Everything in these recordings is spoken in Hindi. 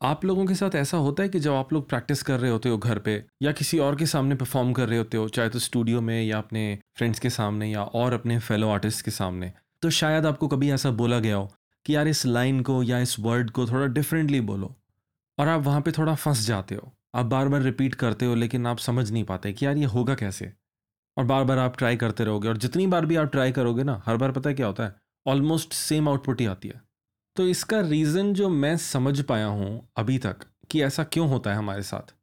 आप लोगों के साथ ऐसा होता है कि जब आप लोग प्रैक्टिस कर रहे होते हो घर पे, या किसी और के सामने परफॉर्म कर रहे होते हो, चाहे तो स्टूडियो में या अपने फ्रेंड्स के सामने या और अपने फेलो आर्टिस्ट के सामने तो शायद आपको कभी ऐसा बोला गया हो कि यार इस लाइन को या इस वर्ड को थोड़ा डिफरेंटली बोलो, और आप वहाँ पे थोड़ा फंस जाते हो। आप बार बार रिपीट करते हो, लेकिन आप समझ नहीं पाते कि यार ये होगा कैसे? और बार बार आप ट्राई करते रहोगे, और जितनी बार भी आप ट्राई करोगे ना, हर बार पता है क्या होता है? ऑलमोस्ट सेम आउटपुट ही आती है। तो इसका रीज़न जो मैं समझ पाया हूँ अभी तक कि ऐसा क्यों होता है हमारे साथ,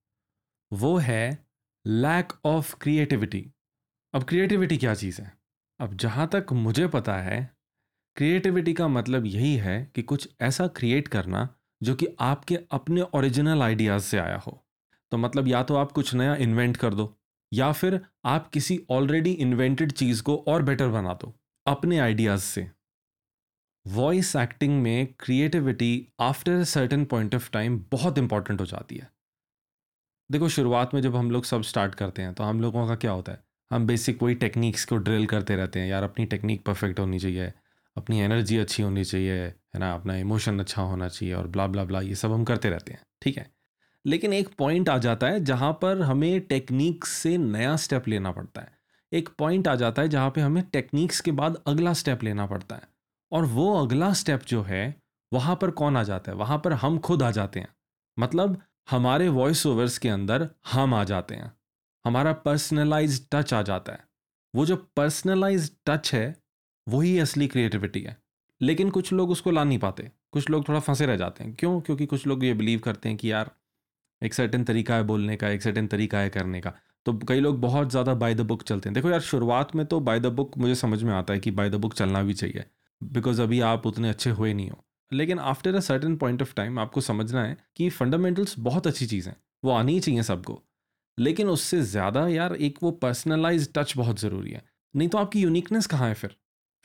वो है लैक ऑफ़ क्रिएटिविटी अब क्रिएटिविटी क्या चीज़ है? अब जहाँ तक मुझे पता है क्रिएटिविटी का मतलब यही है कि कुछ ऐसा क्रिएट करना जो कि आपके अपने ओरिजिनल आइडियाज़ से आया हो। तो मतलब या तो आप कुछ नया इन्वेंट कर दो, या फिर आप किसी ऑलरेडी इन्वेंटेड चीज़ को और बेटर बना दो, अपने आइडियाज़ से। वॉइस एक्टिंग में creativity after a certain point of time बहुत इंपॉर्टेंट हो जाती है। देखो, शुरुआत में जब हम लोग सब स्टार्ट करते हैं तो हम लोगों का क्या होता है? हम बेसिक वही टेक्निक्स को ड्रिल करते रहते हैं, यार, अपनी टेक्निक परफेक्ट होनी चाहिए, अपनी एनर्जी अच्छी होनी चाहिए, है ना? अपना इमोशन अच्छा होना चाहिए और ब्ला ब्ला ब्ला ये सब हम करते रहते हैं, ठीक है? लेकिन एक पॉइंट आ जाता है जहाँ पर हमें टेक्निक्स से नया स्टेप लेना पड़ता है। एक पॉइंट आ जाता है जहाँ पे हमें टेक्निक्स के बाद अगला स्टेप लेना पड़ता है। और वो अगला स्टेप जो है, वहाँ पर कौन आ जाता है? वहाँ पर हम खुद आ जाते हैं। मतलब हमारे वॉइस ओवर्स के अंदर हम आ जाते हैं। हमारा पर्सनलाइज टच आ जाता है। वो जो पर्सनलाइज टच है वही असली क्रिएटिविटी है। लेकिन कुछ लोग उसको ला नहीं पाते। कुछ लोग थोड़ा फंसे रह जाते हैं। क्यों? क्योंकि कुछ लोग ये बिलीव करते हैं कि यार, एक सर्टन तरीका है बोलने का, एक सर्टन तरीका है करने का। तो कई लोग बहुत ज़्यादा बाय द बुक चलते हैं। देखो यार, शुरुआत में तो बाय द बुक मुझे समझ में आता है कि बाय द बुक चलना भी चाहिए। बिकॉज़ अभी आप उतने अच्छे हुए नहीं हो। लेकिन after a certain point of time आपको समझना है कि फंडामेंटल्स बहुत अच्छी चीज़ हैं। वो आनी चाहिए सबको। लेकिन उससे ज़्यादा यार एक वो पर्सनलाइज टच बहुत ज़रूरी है। नहीं तो आपकी यूनिकनेस कहाँ है फिर?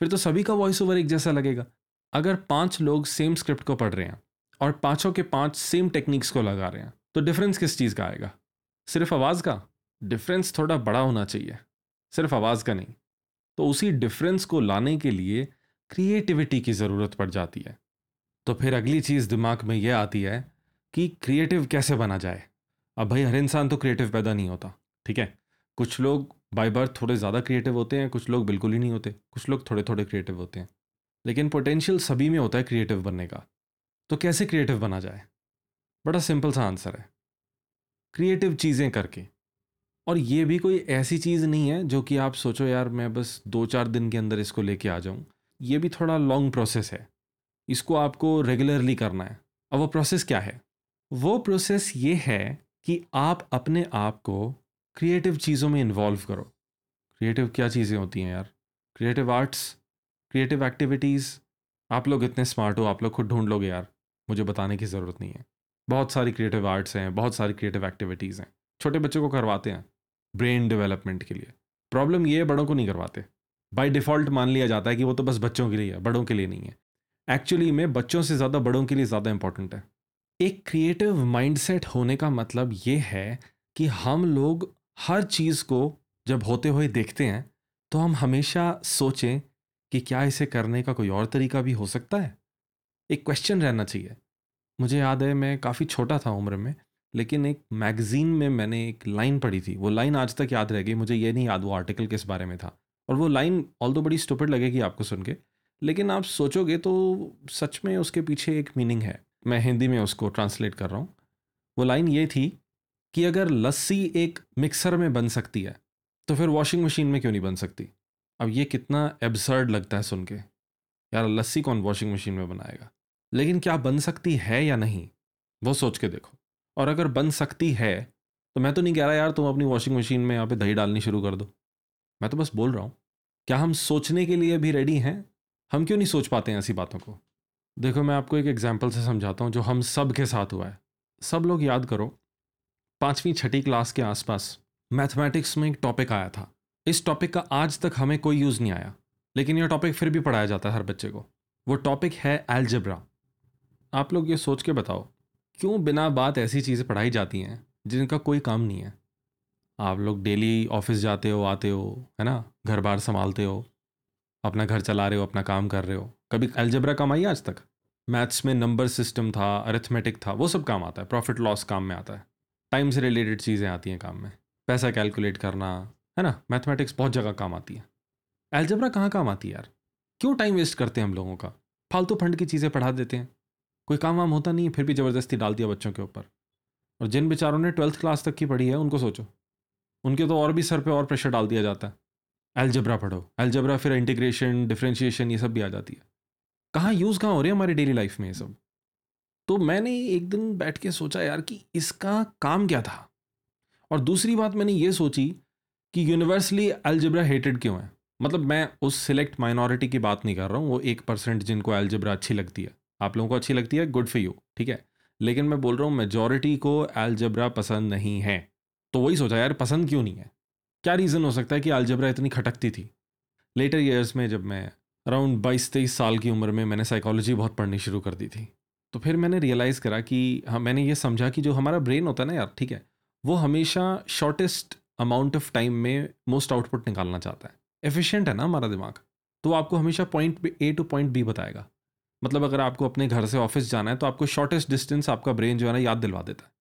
फिर तो सभी का वॉइस ओवर एक जैसा लगेगा। अगर पाँच लोग सेम स्क्रिप्ट को पढ़ रहे हैं और पाँचों के पाँच सेम टेक्निक्स को लगा रहे हैं तो डिफरेंस किस चीज़ का आएगा? सिर्फ़ आवाज़ का? डिफरेंस थोड़ा बड़ा होना चाहिए। सिर्फ़ आवाज़ का नहीं। तो उसी डिफरेंस को लाने के लिए क्रिएटिविटी की ज़रूरत पड़ जाती है। तो फिर अगली चीज़ दिमाग में यह आती है कि क्रिएटिव कैसे बना जाए। अब भाई, हर इंसान तो क्रिएटिव पैदा नहीं होता, ठीक है? कुछ लोग बाय बर्थ थोड़े ज़्यादा क्रिएटिव होते हैं, कुछ लोग बिल्कुल ही नहीं होते, कुछ लोग थोड़े थोड़े क्रिएटिव होते हैं। लेकिन पोटेंशियल सभी में होता है क्रिएटिव बनने का। तो कैसे क्रिएटिव बना जाए? बड़ा सिंपल सा आंसर है। क्रिएटिव चीज़ें करके। और ये भी कोई ऐसी चीज़ नहीं है जो कि आप सोचो, यार, मैं बस दो चार दिन के अंदर इसको लेके आ जाऊँ। ये भी थोड़ा लॉन्ग प्रोसेस है। इसको आपको रेगुलरली करना है। अब वो प्रोसेस क्या है? वो प्रोसेस ये है कि आप अपने आप को क्रिएटिव चीज़ों में इन्वॉल्व करो। क्रिएटिव क्या चीज़ें होती हैं यार? क्रिएटिव आर्ट्स क्रिएटिव एक्टिविटीज़ आप लोग इतने स्मार्ट हो, आप लोग खुद ढूंढ लोगे यार। मुझे बताने की ज़रूरत नहीं है। बहुत सारी क्रिएटिव आर्ट्स हैं, बहुत सारी क्रिएटिव एक्टिविटीज़ हैं। छोटे बच्चों को करवाते हैं ब्रेन डेवलपमेंट के लिए। प्रॉब्लम ये है, बड़ों को नहीं करवाते। बाय डिफ़ॉल्ट मान लिया जाता है कि वो तो बस बच्चों के लिए है, बड़ों के लिए नहीं है। एक्चुअली में बच्चों से ज़्यादा बड़ों के लिए ज़्यादा इंपॉर्टेंट है। एक क्रिएटिव माइंडसेट होने का मतलब ये है कि हम लोग हर चीज़ को जब होते हुए देखते हैं तो हम हमेशा सोचें कि क्या इसे करने का कोई और तरीका भी हो सकता है। एक क्वेश्चन रहना चाहिए। मुझे याद है, मैं काफ़ी छोटा था उम्र में, लेकिन एक मैगज़ीन में मैंने एक लाइन पढ़ी थी। वो लाइन आज तक याद रह गई, मुझे ये नहीं याद वो आर्टिकल किस बारे में था। और वो लाइन ऑल दो बड़ी स्टूपिड लगेगी आपको सुन के, लेकिन आप सोचोगे तो सच में उसके पीछे एक मीनिंग है। मैं हिंदी में उसको ट्रांसलेट कर रहा हूँ। वो लाइन ये थी कि अगर लस्सी एक मिक्सर में बन सकती है तो फिर वॉशिंग मशीन में क्यों नहीं बन सकती? अब ये कितना एब्सर्ड लगता है सुन के। यार लस्सी कौन वॉशिंग मशीन में बनाएगा? लेकिन क्या बन सकती है या नहीं, वो सोच के देखो। और अगर बन सकती है तो मैं तो नहीं कह रहा, यार तुम अपनी वॉशिंग मशीन में यहाँ पे दही डालनी शुरू कर दो। मैं तो बस बोल रहा हूँ, क्या हम सोचने के लिए भी रेडी हैं? हम क्यों नहीं सोच पाते हैं ऐसी बातों को? देखो, मैं आपको एक एग्ज़ाम्पल से समझाता हूँ जो हम सब के साथ हुआ है। सब लोग याद करो, पाँचवीं छठी क्लास के आसपास मैथमेटिक्स में एक टॉपिक आया था। इस टॉपिक का आज तक हमें कोई यूज़ नहीं आया, लेकिन यह टॉपिक फिर भी पढ़ाया जाता है हर बच्चे को। वो टॉपिक है एल्जब्रा आप लोग ये सोच के बताओ, क्यों बिना बात ऐसी चीज़ें पढ़ाई जाती हैं जिनका कोई काम नहीं है? आप लोग डेली ऑफ़िस जाते हो, आते हो, है ना? घर बार संभालते हो, अपना घर चला रहे हो, अपना काम कर रहे हो। कभी एल्जबरा कमाई आज तक? मैथ्स में नंबर सिस्टम था अरिथमेटिक था, वो सब काम आता है प्रॉफिट लॉस काम में आता है। टाइम से रिलेटेड चीज़ें आती हैं काम में। पैसा कैलकुलेट करना, है ना? मैथमेटिक्स बहुत जगह काम आती है। एल्जबरा कहाँ काम आती है यार? क्यों टाइम वेस्ट करते हैं हम लोगों का? फालतू फंड की चीज़ें पढ़ा देते हैं। कोई काम वाम होता नहीं है फिर भी ज़बरदस्ती डाल दिया बच्चों के ऊपर। और जिन बेचारों ने ट्वेल्थ क्लास तक की पढ़ी है, उनको सोचो। उनके तो और भी सर पे और प्रेशर डाल दिया जाता है। एल्जबरा पढ़ो। एल्जबरा फिर इंटीग्रेशन डिफ्रेंशिएशन ये सब भी आ जाती है। कहाँ यूज़ कहाँ हो रही है हमारी डेली लाइफ में ये सब? तो मैंने एक दिन बैठ के सोचा यार कि इसका काम क्या था? और दूसरी बात मैंने ये सोची कि यूनिवर्सली एल्जबरा हेटेड क्यों है? मतलब मैं उस सिलेक्ट माइनॉरिटी की बात नहीं कर रहा हूँ, वो एक परसेंट जिनको एल्जबरा अच्छी लगती है। आप लोगों को अच्छी लगती है गुड फॉर यू ठीक है? लेकिन मैं बोल रहा हूँ मेजोरिटी को एल्जबरा पसंद नहीं है। तो वही सोचा, यार, पसंद क्यों नहीं है? क्या रीज़न हो सकता है कि एल्जबरा इतनी खटकती थी? लेटर ईयर्स में जब मैं अराउंड बाईस तेईस साल की उम्र में मैंने साइकोलॉजी बहुत पढ़नी शुरू कर दी थी तो फिर मैंने रियलाइज़ करा कि हाँ मैंने ये समझा कि जो हमारा ब्रेन होता है ना यार, ठीक है, वो हमेशा शॉर्टेस्ट अमाउंट ऑफ़ टाइम में मोस्ट आउटपुट निकालना चाहता है। एफिशिएंट है ना हमारा दिमाग? तो आपको हमेशा point A to point B बताएगा। मतलब अगर आपको अपने घर से ऑफ़िस जाना है तो आपको शॉर्टेस्ट डिस्टेंस आपका ब्रेन जो है ना याद दिलवा देता है।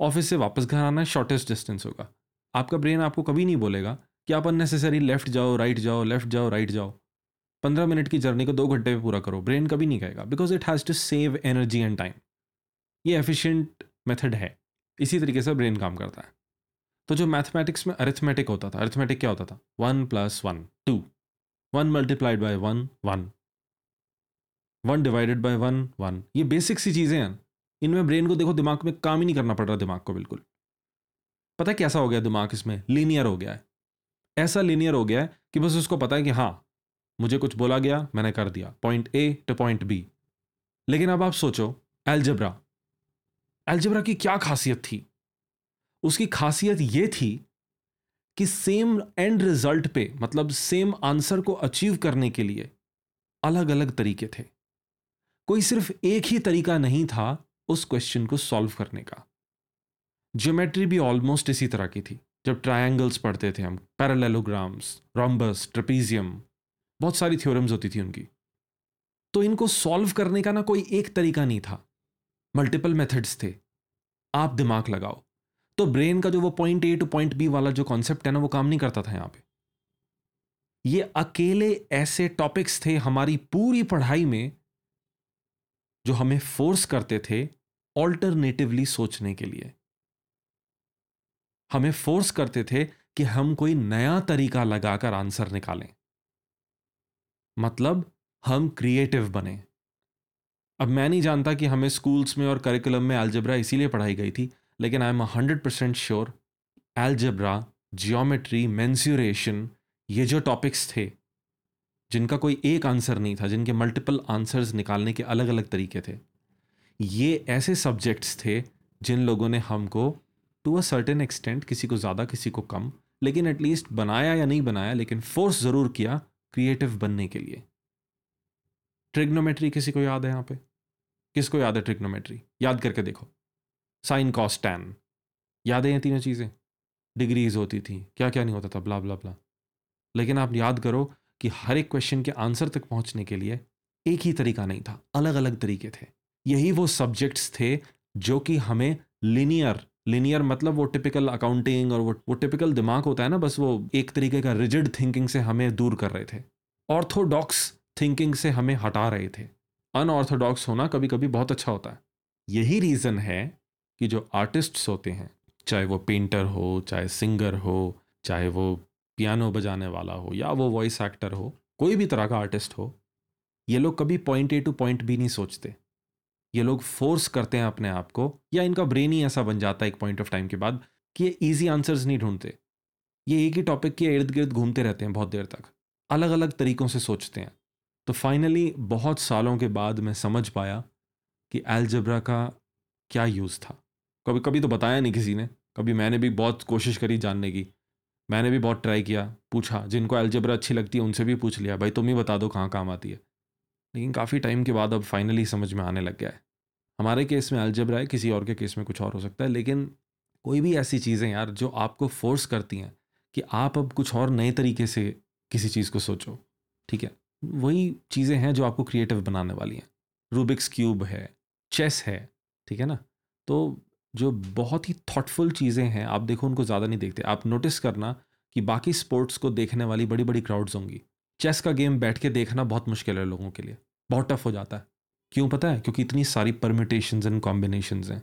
ऑफ़िस से वापस घर आना शॉर्टेस्ट डिस्टेंस होगा। आपका ब्रेन आपको कभी नहीं बोलेगा कि आप अननेसेसरी लेफ़्ट जाओ राइट जाओ लेफ़्ट जाओ राइट जाओ। पंद्रह मिनट की जर्नी को दो घंटे में पूरा करो। ब्रेन कभी नहीं कहेगा because it has to save energy and time ये एफिशिएंट मेथड है। इसी तरीके से ब्रेन काम करता है। तो जो मैथमेटिक्स में अरिथमेटिक होता था अरिथमेटिक क्या होता था? One plus one two one multiplied by one one one divided by one one ये बेसिक सी चीज़ें हैं। इनमें ब्रेन को देखो, दिमाग में काम ही नहीं करना पड़ रहा दिमाग को बिल्कुल। पता है कैसा हो गया दिमाग इसमें? लीनियर हो गया है। ऐसा लीनियर हो गया है कि बस उसको पता है कि हाँ मुझे कुछ बोला गया, मैंने कर दिया। Point A to point B लेकिन अब आप सोचो एल्जबरा एल्जबरा की क्या खासियत थी? उसकी खासियत ये थी कि सेम एंड रिज़ल्ट पे मतलब सेम आंसर को अचीव करने के लिए अलग अलग तरीके थे। कोई सिर्फ़ एक ही तरीका नहीं था उस क्वेश्चन को सॉल्व करने का। ज्योमेट्री भी ऑलमोस्ट इसी तरह की थी। जब ट्रायंगल्स पढ़ते थे हम पैरालेलोग्राम्स रॉम्बस ट्रपीजियम बहुत सारी थ्योरम्स होती थी उनकी। तो इनको सॉल्व करने का ना कोई एक तरीका नहीं था। मल्टीपल मेथड्स थे। आप दिमाग लगाओ। तो ब्रेन का जो वो point A to point B वाला जो कॉन्सेप्ट है ना, वो काम नहीं करता था यहाँ पे। ये अकेले ऐसे टॉपिक्स थे हमारी पूरी पढ़ाई में, जो हमें फोर्स करते थे ऑल्टरनेटिवली सोचने के लिए। हमें फोर्स करते थे कि हम कोई नया तरीका लगाकर आंसर निकालें। मतलब हम क्रिएटिव बने। अब मैं नहीं जानता कि हमें स्कूल्स में और करिकुलम में एल्जब्रा इसीलिए पढ़ाई गई थी, लेकिन I am hundred percent sure algebra geometry mensuration ये जो टॉपिक्स थे, जिनका कोई एक आंसर नहीं था, जिनके मल्टीपल आंसर्स निकालने के अलग अलग तरीके थे ये ऐसे सब्जेक्ट्स थे जिन लोगों ने हमको टू अ सर्टेन एक्सटेंट किसी को ज़्यादा, किसी को कम, लेकिन एटलीस्ट बनाया या नहीं बनाया, लेकिन फोर्स ज़रूर किया क्रिएटिव बनने के लिए। ट्रिग्नोमेट्री किसी को याद है यहाँ पे? किसको याद है ट्रिग्नोमेट्री याद करके देखो। साइन कॉस टैन याद है ये तीनों चीज़ें। डिग्रीज होती थी। क्या क्या नहीं होता था? ब्ला ब्ला ब्ला लेकिन आप याद करो कि हर एक क्वेश्चन के आंसर तक पहुँचने के लिए एक ही तरीका नहीं था। अलग अलग तरीके थे। यही वो सब्जेक्ट्स थे जो कि हमें लिनियर लिनियर मतलब वो टिपिकल अकाउंटिंग और वो वो टिपिकल दिमाग होता है ना, बस वो एक तरीके का रिजिड थिंकिंग से हमें दूर कर रहे थे। ऑर्थोडॉक्स थिंकिंग से हमें हटा रहे थे। अनऑर्थोडॉक्स होना कभी कभी बहुत अच्छा होता है। यही रीज़न है कि जो आर्टिस्ट्स होते हैं, चाहे वो पेंटर हो, चाहे सिंगर हो, चाहे वो पियानो बजाने वाला हो, या वो वॉइस एक्टर हो, कोई भी तरह का आर्टिस्ट हो, ये लोग कभी point A to point B नहीं सोचते। ये लोग फोर्स करते हैं अपने आप को, या इनका ब्रेन ही ऐसा बन जाता है एक पॉइंट ऑफ़ टाइम के बाद, कि ये ईजी आंसर्स नहीं ढूंढते। ये एक ही टॉपिक के इर्द गिर्द घूमते रहते हैं बहुत देर तक। अलग अलग तरीक़ों से सोचते हैं। तो फाइनली बहुत सालों के बाद मैं समझ पाया कि एल्जब्रा का क्या यूज़ था। कभी कभी तो बताया नहीं किसी ने। कभी मैंने भी बहुत कोशिश करी जानने की। मैंने भी बहुत ट्राई किया, पूछा, जिनको एल्जब्रा अच्छी लगती है उनसे भी पूछ लिया, भाई तुम ही बता दो कहाँ काम आती है? लेकिन काफ़ी टाइम के बाद अब फाइनली समझ में आने लग गया है। हमारे केस में एल्जब्रा है, किसी और के केस में कुछ और हो सकता है, लेकिन कोई भी ऐसी चीज़ें यार जो आपको फोर्स करती हैं कि आप अब कुछ और नए तरीके से किसी चीज़ को सोचो, ठीक है? वही चीज़ें हैं जो आपको क्रिएटिव बनाने वाली हैं। रूबिक्स क्यूब है चेस है, ठीक है ना? तो जो बहुत ही थॉटफुल चीज़ें हैं, आप देखो उनको ज़्यादा नहीं देखते। आप नोटिस करना कि बाकी स्पोर्ट्स को देखने वाली बड़ी बड़ी क्राउड्स होंगी। चेस का गेम बैठ के देखना बहुत मुश्किल है लोगों के लिए। बहुत टफ हो जाता है। क्यों पता है? क्योंकि इतनी सारी परमिटेशन एंड कॉम्बिनेशन हैं।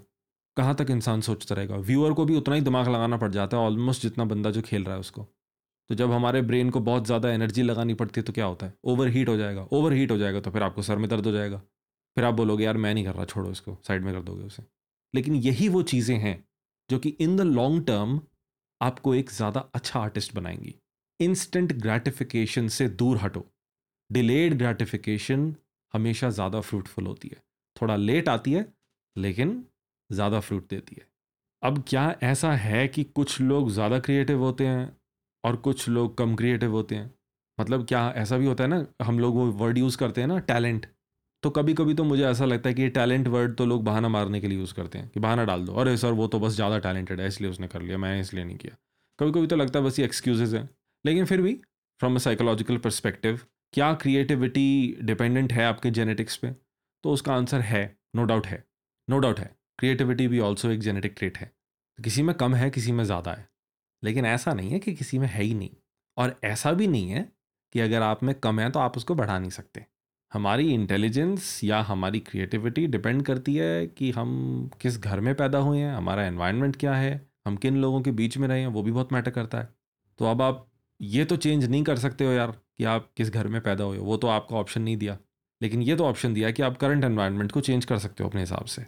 कहाँ तक इंसान सोचता रहेगा? व्यूअर को भी उतना ही दिमाग लगाना पड़ जाता है ऑलमोस्ट जितना बंदा जो खेल रहा है उसको। तो जब हमारे ब्रेन को बहुत ज़्यादा एनर्जी लगानी पड़ती है तो क्या होता है? ओवर हीट हो जाएगा। ओवर हीट हो जाएगा तो फिर आपको सर में दर्द हो जाएगा। फिर आप बोलोगे, यार, मैं नहीं कर रहा, छोड़ो इसको। साइड में कर दोगे उसे। लेकिन यही वो चीज़ें हैं जो कि इन द लॉन्ग टर्म आपको एक ज़्यादा अच्छा आर्टिस्ट बनाएँगी। इंस्टेंट ग्रेटिफिकेशन से दूर हटो। डिलेड ग्रेटिफिकेशन हमेशा ज़्यादा फ्रूटफुल होती है। थोड़ा लेट आती है, लेकिन ज़्यादा फ्रूट देती है। अब क्या ऐसा है कि कुछ लोग ज़्यादा क्रिएटिव होते हैं और कुछ लोग कम क्रिएटिव होते हैं? मतलब क्या ऐसा भी होता है ना, हम लोग वो वर्ड यूज़ करते हैं ना टैलेंट तो कभी कभी तो मुझे ऐसा लगता है कि ये टैलेंट वर्ड तो लोग बहाना मारने के लिए यूज़ करते हैं कि बहाना डाल दो। अरे सर, वो तो बस ज़्यादा टैलेंटेड है, इसलिए उसने कर लिया, मैंने इसलिए नहीं किया। कभी कभी तो लगता है बस ये एक्सक्यूजेज हैं। लेकिन फिर भी फ्रॉम अ साइकोलॉजिकल परस्पेक्टिव क्या क्रिएटिविटी डिपेंडेंट है आपके जेनेटिक्स पे? तो उसका आंसर है नो no डाउट है नो no डाउट है। क्रिएटिविटी भी ऑल्सो एक जेनेटिक ट्रेट है। किसी में कम है, किसी में ज़्यादा है। लेकिन ऐसा नहीं है कि किसी में है ही नहीं। और ऐसा भी नहीं है कि अगर आप में कम है तो आप उसको बढ़ा नहीं सकते। हमारी इंटेलिजेंस या हमारी क्रिएटिविटी डिपेंड करती है कि हम किस घर में पैदा हुए हैं, हमारा एनवायरनमेंट क्या है, हम किन लोगों के बीच में रहे हैं, वो भी बहुत मैटर करता है। तो अब आप ये तो चेंज नहीं कर सकते हो यार कि आप किस घर में पैदा हुए हो। वो तो आपको ऑप्शन नहीं दिया। लेकिन ये तो ऑप्शन दिया कि आप करंट एनवायरनमेंट को चेंज कर सकते हो अपने हिसाब से।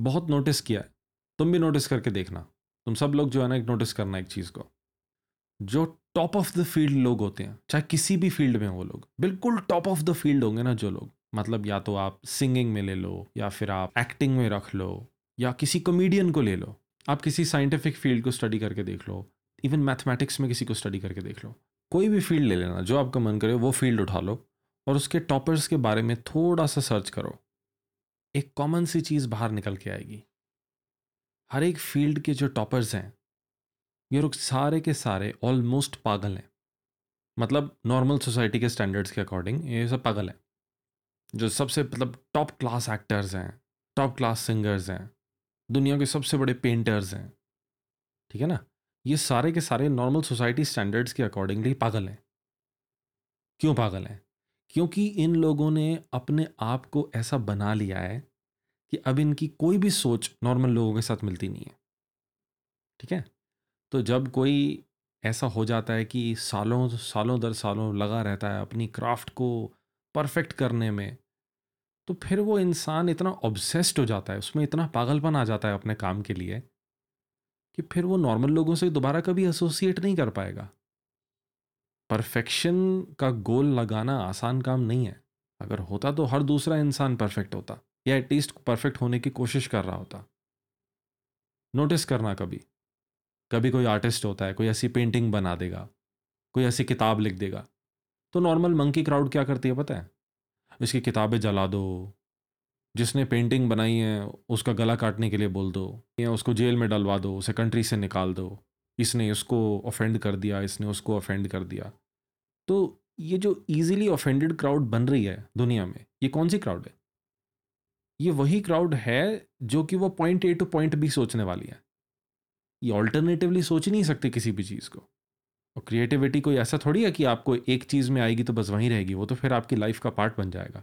बहुत नोटिस किया है। तुम भी नोटिस करके देखना। तुम सब लोग जो है ना एक नोटिस करना एक चीज़ को। जो टॉप ऑफ़ द फ़ील्ड लोग होते हैं, चाहे किसी भी फ़ील्ड में वो लोग, बिल्कुल टॉप ऑफ़ द फ़ील्ड होंगे ना जो लोग। मतलब या तो आप सिंगिंग में ले लो, या फिर आप एक्टिंग में रख लो, या किसी कॉमेडियन को ले लो। आप किसी साइंटिफिक फ़ील्ड को स्टडी करके देख लो। इवन मैथमेटिक्स में किसी को स्टडी करके देख लो। कोई भी फ़ील्ड ले लेना, जो आपका मन करे, वो फ़ील्ड उठा लो और उसके टॉपर्स के बारे में थोड़ा सा सर्च करो। एक कॉमन सी चीज़ बाहर निकल के आएगी। हर एक फ़ील्ड के जो टॉपर्स हैं, ये लोग सारे के सारे ऑलमोस्ट पागल हैं। मतलब नॉर्मल सोसाइटी के स्टैंडर्ड्स के अकॉर्डिंग ये सब पागल हैं। जो सबसे मतलब टॉप क्लास एक्टर्स हैं टॉप क्लास सिंगर्स हैं, दुनिया के सबसे बड़े पेंटर्स हैं, ठीक है ना? ये सारे के सारे नॉर्मल सोसाइटी स्टैंडर्ड्स के अकॉर्डिंगली पागल हैं। क्यों पागल हैं? क्योंकि इन लोगों ने अपने आप को ऐसा बना लिया है कि अब इनकी कोई भी सोच नॉर्मल लोगों के साथ मिलती नहीं है। ठीक है? तो जब कोई ऐसा हो जाता है कि सालों सालों दर सालों लगा रहता है अपनी क्राफ्ट को परफेक्ट करने में तो फिर वो इंसान इतना ऑब्सेस्ड हो जाता है, उसमें इतना पागलपन आ जाता है अपने काम के लिए कि फिर वो नॉर्मल लोगों से दोबारा कभी एसोसिएट नहीं कर पाएगा। परफेक्शन का गोल लगाना आसान काम नहीं है। अगर होता तो हर दूसरा इंसान परफेक्ट होता, या एटलीस्ट परफेक्ट होने की कोशिश कर रहा होता। नोटिस करना कभी। कभी कोई आर्टिस्ट होता है, कोई ऐसी पेंटिंग बना देगा, कोई ऐसी किताब लिख देगा। तो नॉर्मल मंकी क्राउड क्या करती है पता है? इसकी किताबें जला दो जिसने पेंटिंग बनाई है, उसका गला काटने के लिए बोल दो, या उसको जेल में डलवा दो, उसे कंट्री से निकाल दो। इसने इसको ऑफेंड कर दिया, इसने उसको ऑफेंड कर दिया। तो ये जो ईजिली ऑफेंडेड क्राउड बन रही है दुनिया में, ये कौन सी क्राउड है? ये वही क्राउड है जो कि वो point A to point B सोचने वाली है। ये ऑल्टरनेटिवली सोच नहीं सकते किसी भी चीज़ को। और क्रिएटिविटी कोई ऐसा थोड़ी है कि आपको एक चीज़ में आएगी तो बस वहीं रहेगी, वो तो फिर आपकी लाइफ का पार्ट बन जाएगा।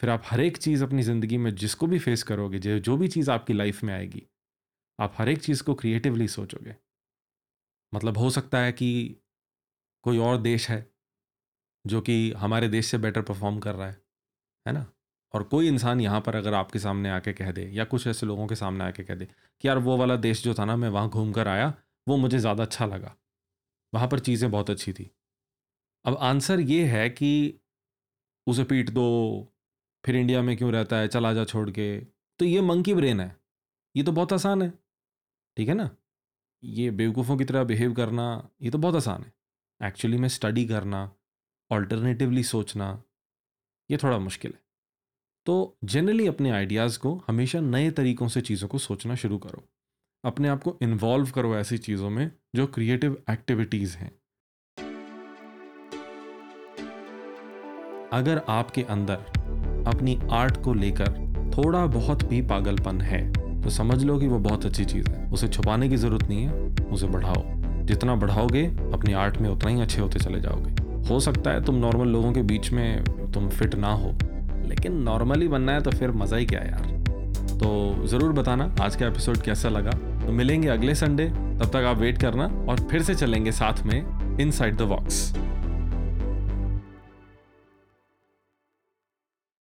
फिर आप हर एक चीज़ अपनी ज़िंदगी में जिसको भी फेस करोगे, जो जो भी चीज़ आपकी लाइफ में आएगी, आप हर एक चीज़ को क्रिएटिवली सोचोगे। मतलब हो सकता है कि कोई और देश है, जो कि हमारे देश से बेटर परफॉर्म कर रहा है है ना? और कोई इंसान यहाँ पर अगर आपके सामने आके कह दे या कुछ ऐसे लोगों के सामने आके कह दे कि, यार, वो वाला देश जो था ना, मैं वहाँ घूम कर आया, वो मुझे ज़्यादा अच्छा लगा। वहाँ पर चीज़ें बहुत अच्छी थी। अब आंसर ये है कि उसे पीट दो फिर इंडिया में क्यों रहता है, चला जा छोड़ के। तो ये मंकी ब्रेन है। ये तो बहुत आसान है। ठीक है ना? ये बेवकूफ़ों की तरह बिहेव करना, ये तो बहुत आसान है। एक्चुअली में स्टडी करना ऑल्टरनेटिवली सोचना, ये थोड़ा मुश्किल है। तो जनरली अपने आइडियाज़ को हमेशा नए तरीक़ों से चीज़ों को सोचना शुरू करो। अपने आप को इन्वॉल्व करो ऐसी चीज़ों में जो क्रिएटिव एक्टिविटीज़ हैं। अगर आपके अंदर अपनी आर्ट को लेकर थोड़ा बहुत भी पागलपन है तो समझ लो कि वो बहुत अच्छी चीज़ है। उसे छुपाने की ज़रूरत नहीं है, उसे बढ़ाओ। जितना बढ़ाओगे, अपनी आर्ट में उतना ही अच्छे होते चले जाओगे। हो सकता है तुम नॉर्मल लोगों के बीच में तुम फिट ना हो, लेकिन नॉर्मली बनना है तो फिर मज़ा ही क्या यार? तो ज़रूर बताना आज का एपिसोड कैसा लगा। तो मिलेंगे अगले संडे तब तक आप वेट करना और फिर से चलेंगे साथ में इन साइड द वॉक्स